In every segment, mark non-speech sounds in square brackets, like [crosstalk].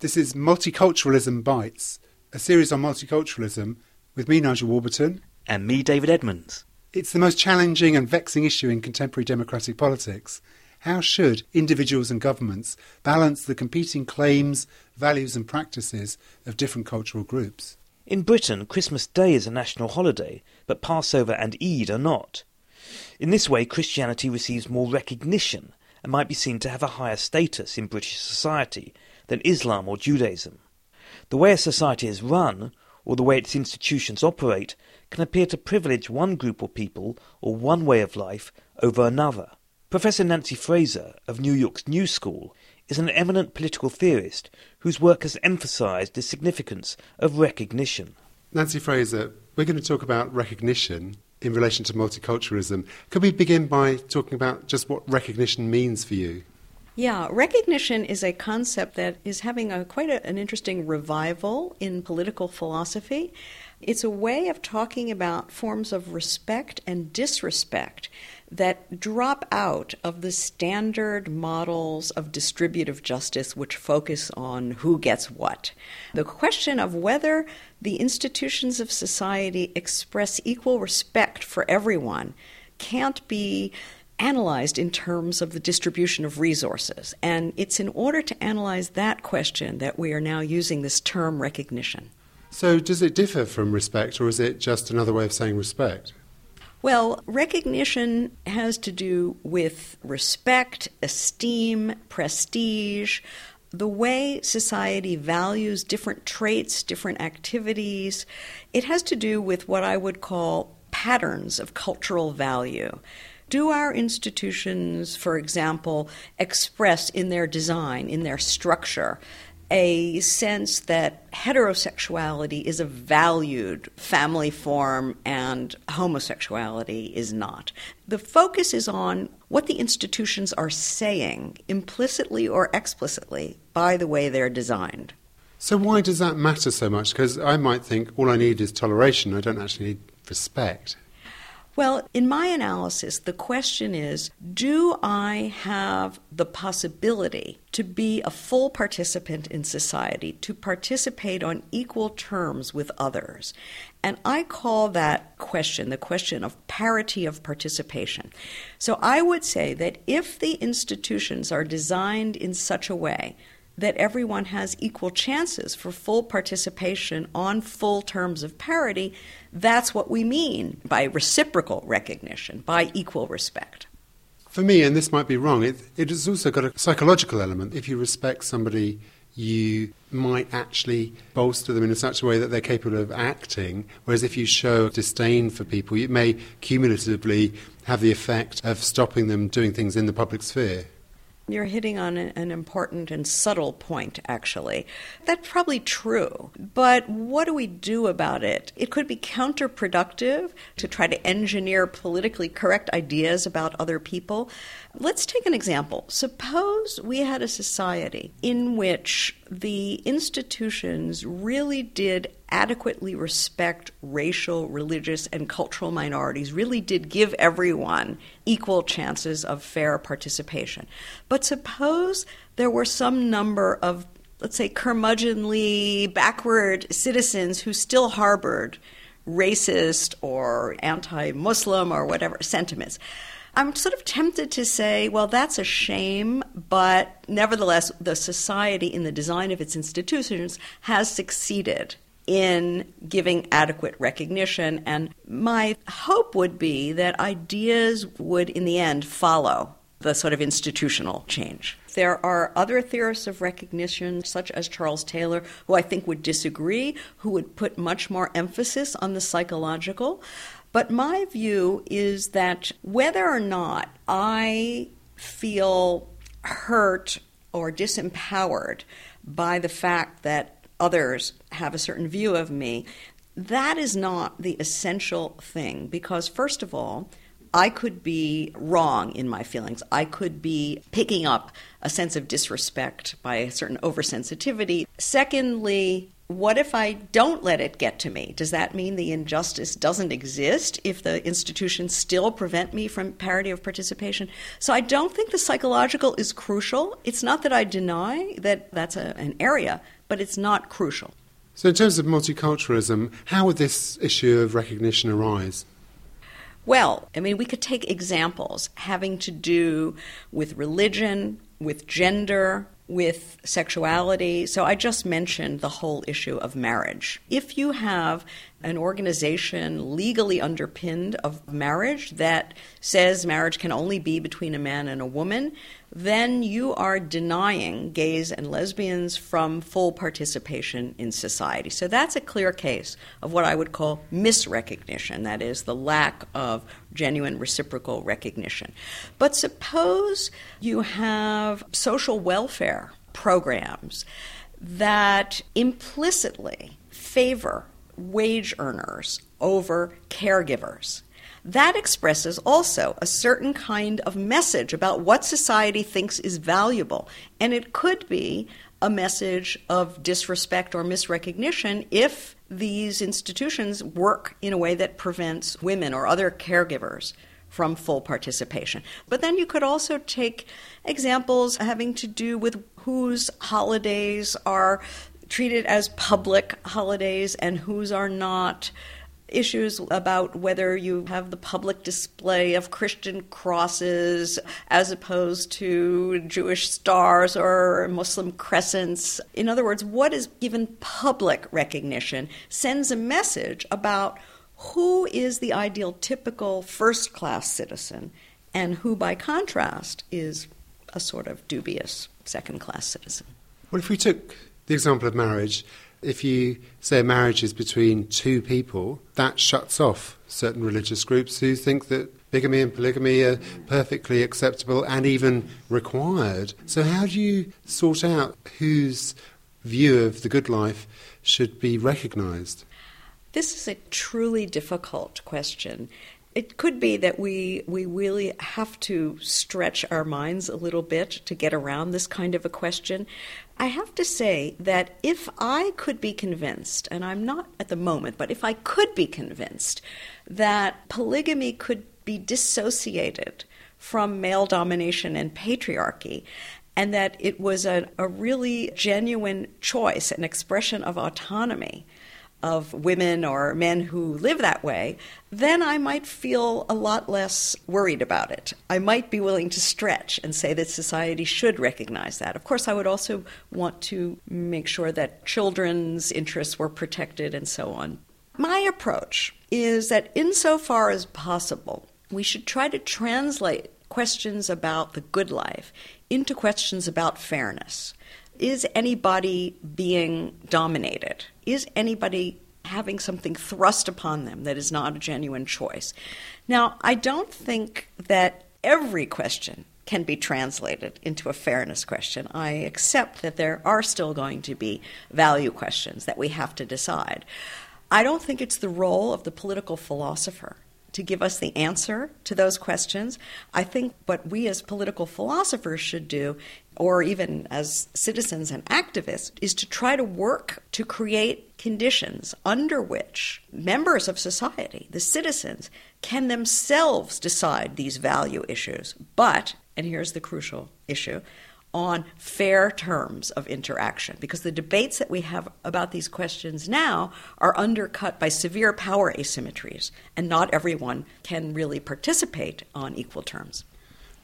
This is Multiculturalism Bites, a series on multiculturalism with me, Nigel Warburton. And me, David Edmonds. It's the most challenging and vexing issue in contemporary democratic politics. How should individuals and governments balance the competing claims, values, and practices of different cultural groups? In Britain, Christmas Day is a national holiday, but Passover and Eid are not. In this way, Christianity receives more recognition and might be seen to have a higher status in British society than Islam or Judaism. The way a society is run, or the way its institutions operate, can appear to privilege one group or people or one way of life over another. Professor Nancy Fraser of New York's New School is an eminent political theorist whose work has emphasized the significance of recognition. Nancy Fraser, we're going to talk about recognition in relation to multiculturalism. Could we begin by talking about just what recognition means for you? Yeah, recognition is a concept that is having a, quite a, an interesting revival in political philosophy. It's a way of talking about forms of respect and disrespect that drop out of the standard models of distributive justice which focus on who gets what. The question of whether the institutions of society express equal respect for everyone can't be analyzed in terms of the distribution of resources. And it's in order to analyze that question that we are now using this term recognition. So, does it differ from respect, or is it just another way of saying respect? Well, recognition has to do with respect, esteem, prestige, the way society values different traits, different activities. It has to do with what I would call patterns of cultural value. Do our institutions, for example, express in their design, in their structure, a sense that heterosexuality is a valued family form and homosexuality is not. The focus is on what the institutions are saying, implicitly or explicitly, by the way they're designed. So, why does that matter so much? Because I might think all I need is toleration, I don't actually need respect. Well, in my analysis, the question is do I have the possibility to be a full participant in society, to participate on equal terms with others? And I call that question the question of parity of participation. So I would say that if the institutions are designed in such a way that everyone has equal chances for full participation on full terms of parity, that's what we mean by reciprocal recognition, by equal respect. For me, and this might be wrong, it, it has also got a psychological element. If you respect somebody, you might actually bolster them in such a way that they're capable of acting. Whereas if you show disdain for people, it may cumulatively have the effect of stopping them doing things in the public sphere. You're hitting on an important and subtle point, actually. That's probably true. But what do we do about it? It could be counterproductive to try to engineer politically correct ideas about other people. Let's take an example. Suppose we had a society in which the institutions really did adequately respect racial, religious, and cultural minorities, really did give everyone equal chances of fair participation. But suppose there were some number of, let's say, curmudgeonly, backward citizens who still harbored racist or anti Muslim or whatever sentiments. I'm sort of tempted to say, well, that's a shame, but nevertheless, the society in the design of its institutions has succeeded in giving adequate recognition. And my hope would be that ideas would, in the end, follow the sort of institutional change. There are other theorists of recognition, such as Charles Taylor, who I think would disagree, who would put much more emphasis on the psychological. But my view is that whether or not I feel hurt or disempowered by the fact that others have a certain view of me, that is not the essential thing because, first of all, I could be wrong in my feelings. I could be picking up a sense of disrespect by a certain oversensitivity. Secondly, what if I don't let it get to me? Does that mean the injustice doesn't exist if the institutions still prevent me from parity of participation? So I don't think the psychological is crucial. It's not that I deny that that's a, an area, but it's not crucial. So, in terms of multiculturalism, how would this issue of recognition arise? Well, I mean, we could take examples having to do with religion, with gender, with sexuality. So I just mentioned the whole issue of marriage. If you have an organization legally underpinned of marriage that says marriage can only be between a man and a woman, then you are denying gays and lesbians from full participation in society. So that's a clear case of what I would call misrecognition, that is, the lack of genuine reciprocal recognition. But suppose you have social welfare programs that implicitly favor wage earners over caregivers. That expresses also a certain kind of message about what society thinks is valuable. And it could be a message of disrespect or misrecognition if these institutions work in a way that prevents women or other caregivers from full participation. But then you could also take examples having to do with whose holidays are treated as public holidays and whose are not issues about whether you have the public display of Christian crosses as opposed to Jewish stars or Muslim crescents. In other words, what is given public recognition sends a message about who is the ideal typical first class citizen and who, by contrast, is a sort of dubious second class citizen. Well, if we took the example of marriage, if you say marriage is between two people, that shuts off certain religious groups who think that bigamy and polygamy are perfectly acceptable and even required. So, how do you sort out whose view of the good life should be recognised? This is a truly difficult question it could be that we we really have to stretch our minds a little bit to get around this kind of a question. I have to say that if I could be convinced, and I'm not at the moment, but if I could be convinced that polygamy could be dissociated from male domination and patriarchy, and that it was a, a really genuine choice, an expression of autonomy of women or men who live that way, then I might feel a lot less worried about it. I might be willing to stretch and say that society should recognize that. Of course, I would also want to make sure that children's interests were protected and so on. My approach is that, insofar as possible, we should try to translate questions about the good life into questions about fairness. Is anybody being dominated? Is anybody having something thrust upon them that is not a genuine choice? Now, I don't think that every question can be translated into a fairness question. I accept that there are still going to be value questions that we have to decide. I don't think it's the role of the political philosopher to give us the answer to those questions. I think what we as political philosophers should do, or even as citizens and activists, is to try to work to create conditions under which members of society, the citizens, can themselves decide these value issues. But, and here's the crucial issue, on fair terms of interaction because the debates that we have about these questions now are undercut by severe power asymmetries, and not everyone can really participate on equal terms.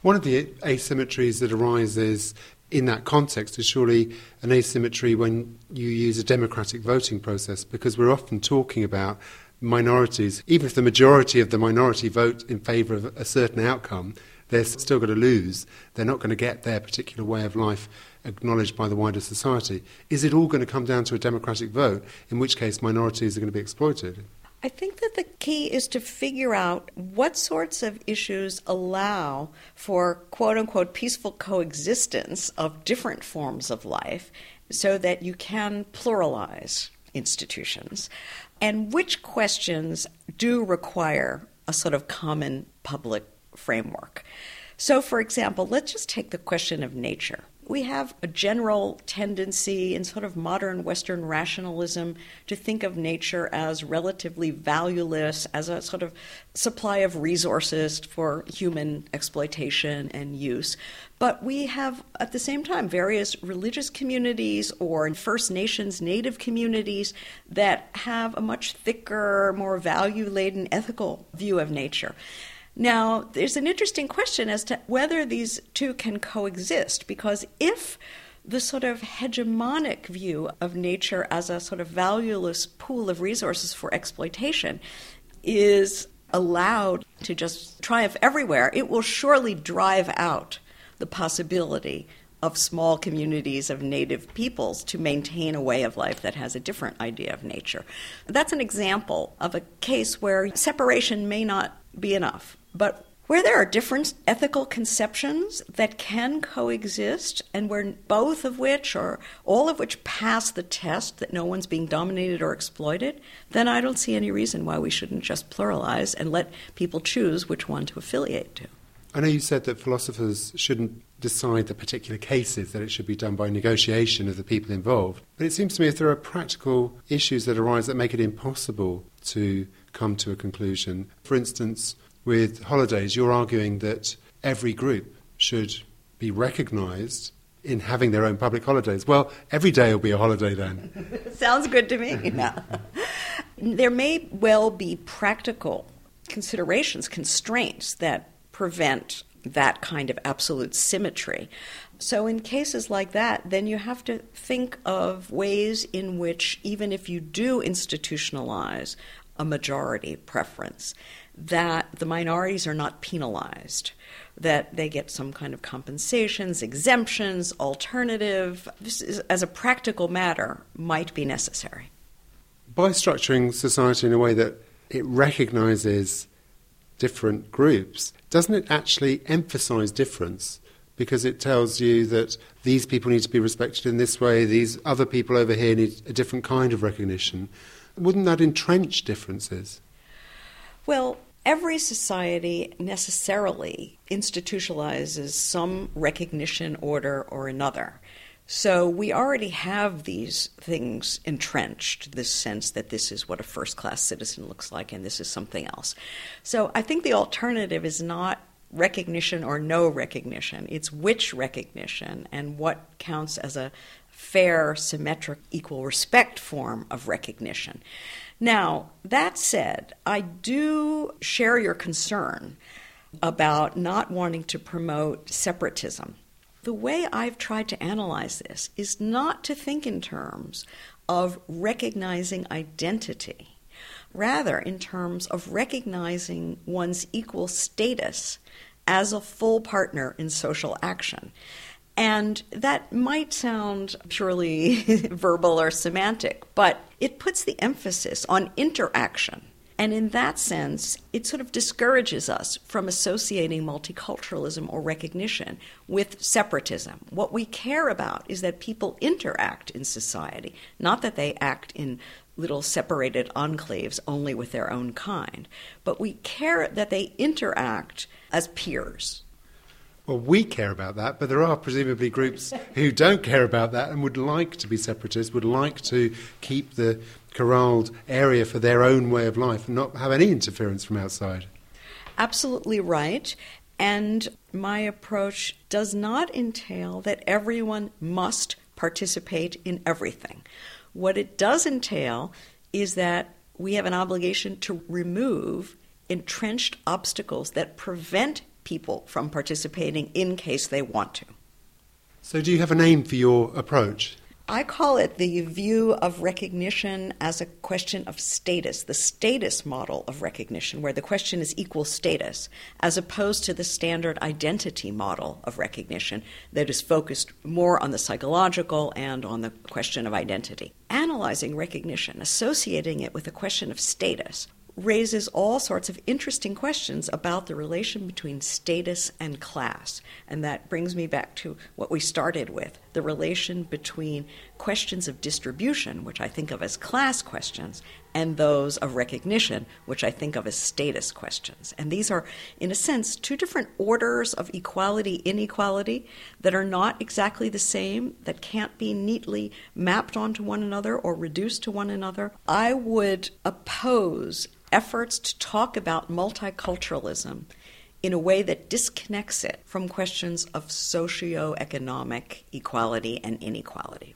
One of the asymmetries that arises in that context is surely an asymmetry when you use a democratic voting process because we're often talking about minorities. Even if the majority of the minority vote in favour of a certain outcome, they're still going to lose. They're not going to get their particular way of life acknowledged by the wider society. Is it all going to come down to a democratic vote, in which case minorities are going to be exploited? I think that the key is to figure out what sorts of issues allow for quote unquote peaceful coexistence of different forms of life so that you can pluralize institutions, and which questions do require a sort of common public framework. So, for example, let's just take the question of nature. We have a general tendency in sort of modern Western rationalism to think of nature as relatively valueless, as a sort of supply of resources for human exploitation and use. But we have, at the same time, various religious communities or First Nations native communities that have a much thicker, more value laden ethical view of nature. Now, there's an interesting question as to whether these two can coexist, because if the sort of hegemonic view of nature as a sort of valueless pool of resources for exploitation is allowed to just triumph everywhere, it will surely drive out the possibility of small communities of native peoples to maintain a way of life that has a different idea of nature. That's an example of a case where separation may not be enough. But where there are different ethical conceptions that can coexist and where both of which or all of which pass the test that no one's being dominated or exploited, then I don't see any reason why we shouldn't just pluralize and let people choose which one to affiliate to. I know you said that philosophers shouldn't decide the particular cases, that it should be done by negotiation of the people involved. But it seems to me if there are practical issues that arise that make it impossible to come to a conclusion, for instance, with holidays, you're arguing that every group should be recognised in having their own public holidays. Well, every day will be a holiday then. [laughs] Sounds good to me. [laughs] There may well be practical considerations, constraints that prevent that kind of absolute symmetry. So, in cases like that, then you have to think of ways in which, even if you do institutionalize a majority preference, that the minorities are not penalized, that they get some kind of compensations, exemptions, alternative. This is, as a practical matter, might be necessary. By structuring society in a way that it recognizes different groups, doesn't it actually emphasize difference? Because it tells you that these people need to be respected in this way, these other people over here need a different kind of recognition. Wouldn't that entrench differences? Well, every society necessarily institutionalizes some recognition order or another. So we already have these things entrenched, this sense that this is what a first class citizen looks like and this is something else. So I think the alternative is not recognition or no recognition, it's which recognition and what counts as a fair, symmetric, equal respect form of recognition. Now, that said, I do share your concern about not wanting to promote separatism. The way I've tried to analyze this is not to think in terms of recognizing identity, rather, in terms of recognizing one's equal status as a full partner in social action. And that might sound purely [laughs] verbal or semantic, but it puts the emphasis on interaction. And in that sense, it sort of discourages us from associating multiculturalism or recognition with separatism. What we care about is that people interact in society, not that they act in little separated enclaves only with their own kind, but we care that they interact as peers well, we care about that, but there are presumably groups [laughs] who don't care about that and would like to be separatists, would like to keep the corralled area for their own way of life and not have any interference from outside. Absolutely right. And my approach does not entail that everyone must participate in everything. What it does entail is that we have an obligation to remove entrenched obstacles that prevent people from participating in case they want to. So, do you have a name for your approach? I call it the view of recognition as a question of status, the status model of recognition, where the question is equal status, as opposed to the standard identity model of recognition that is focused more on the psychological and on the question of identity. Analyzing recognition, associating it with the question of status, raises all sorts of interesting questions about the relation between status and class. And that brings me back to what we started with the relation between questions of distribution, which I think of as class questions, and those of recognition, which I think of as status questions. And these are, in a sense, two different orders of equality, inequality that are not exactly the same, that can't be neatly mapped onto one another or reduced to one another. I would oppose efforts to talk about multiculturalism in a way that disconnects it from questions of socio-economic equality and inequality.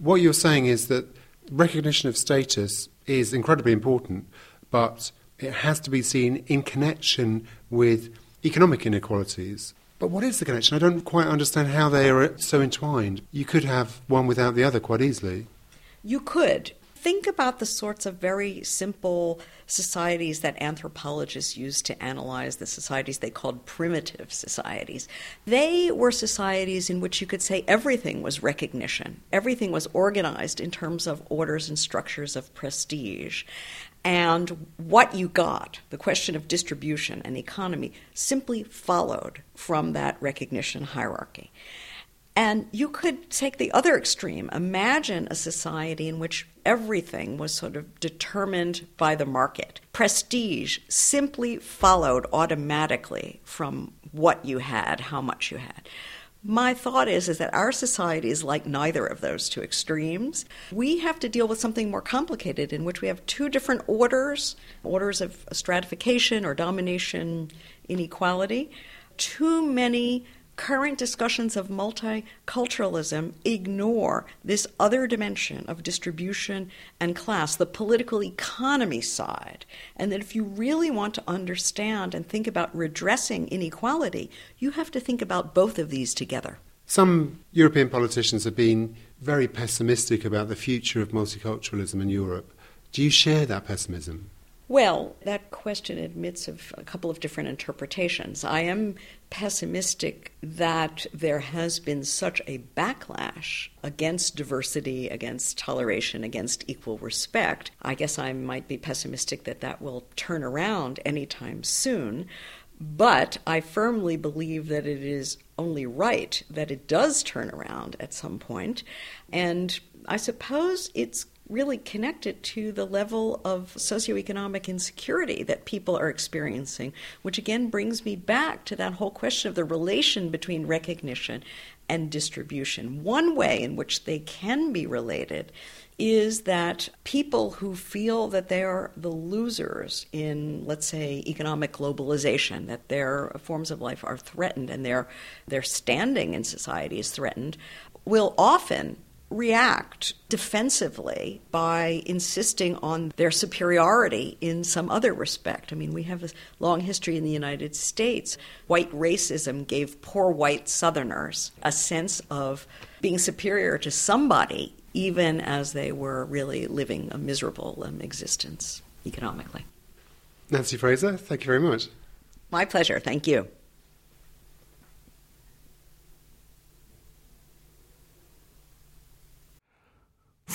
What you're saying is that recognition of status is incredibly important, but it has to be seen in connection with economic inequalities. But what is the connection? I don't quite understand how they are so entwined. You could have one without the other quite easily. You could. Think about the sorts of very simple societies that anthropologists used to analyze the societies they called primitive societies. They were societies in which you could say everything was recognition, everything was organized in terms of orders and structures of prestige. And what you got, the question of distribution and economy, simply followed from that recognition hierarchy. And you could take the other extreme. Imagine a society in which everything was sort of determined by the market. Prestige simply followed automatically from what you had, how much you had. My thought is, is that our society is like neither of those two extremes. We have to deal with something more complicated in which we have two different orders orders of stratification or domination, inequality. Too many current discussions of multiculturalism ignore this other dimension of distribution and class, the political economy side. And that if you really want to understand and think about redressing inequality, you have to think about both of these together. Some European politicians have been very pessimistic about the future of multiculturalism in Europe. Do you share that pessimism? Well, that question admits of a couple of different interpretations. I am pessimistic that there has been such a backlash against diversity, against toleration, against equal respect. I guess I might be pessimistic that that will turn around anytime soon. But I firmly believe that it is only right that it does turn around at some point. And I suppose it's really connected to the level of socioeconomic insecurity that people are experiencing, which again brings me back to that whole question of the relation between recognition and distribution. One way in which they can be related is that people who feel that they are the losers in, let's say, economic globalization, that their forms of life are threatened and their, their standing in society is threatened, will often react defensively by insisting on their superiority in some other respect. I mean, we have a long history in the United States. White racism gave poor white Southerners a sense of being superior to somebody, even as they were really living a miserable um, existence economically. Nancy Fraser, thank you very much. My pleasure. Thank you.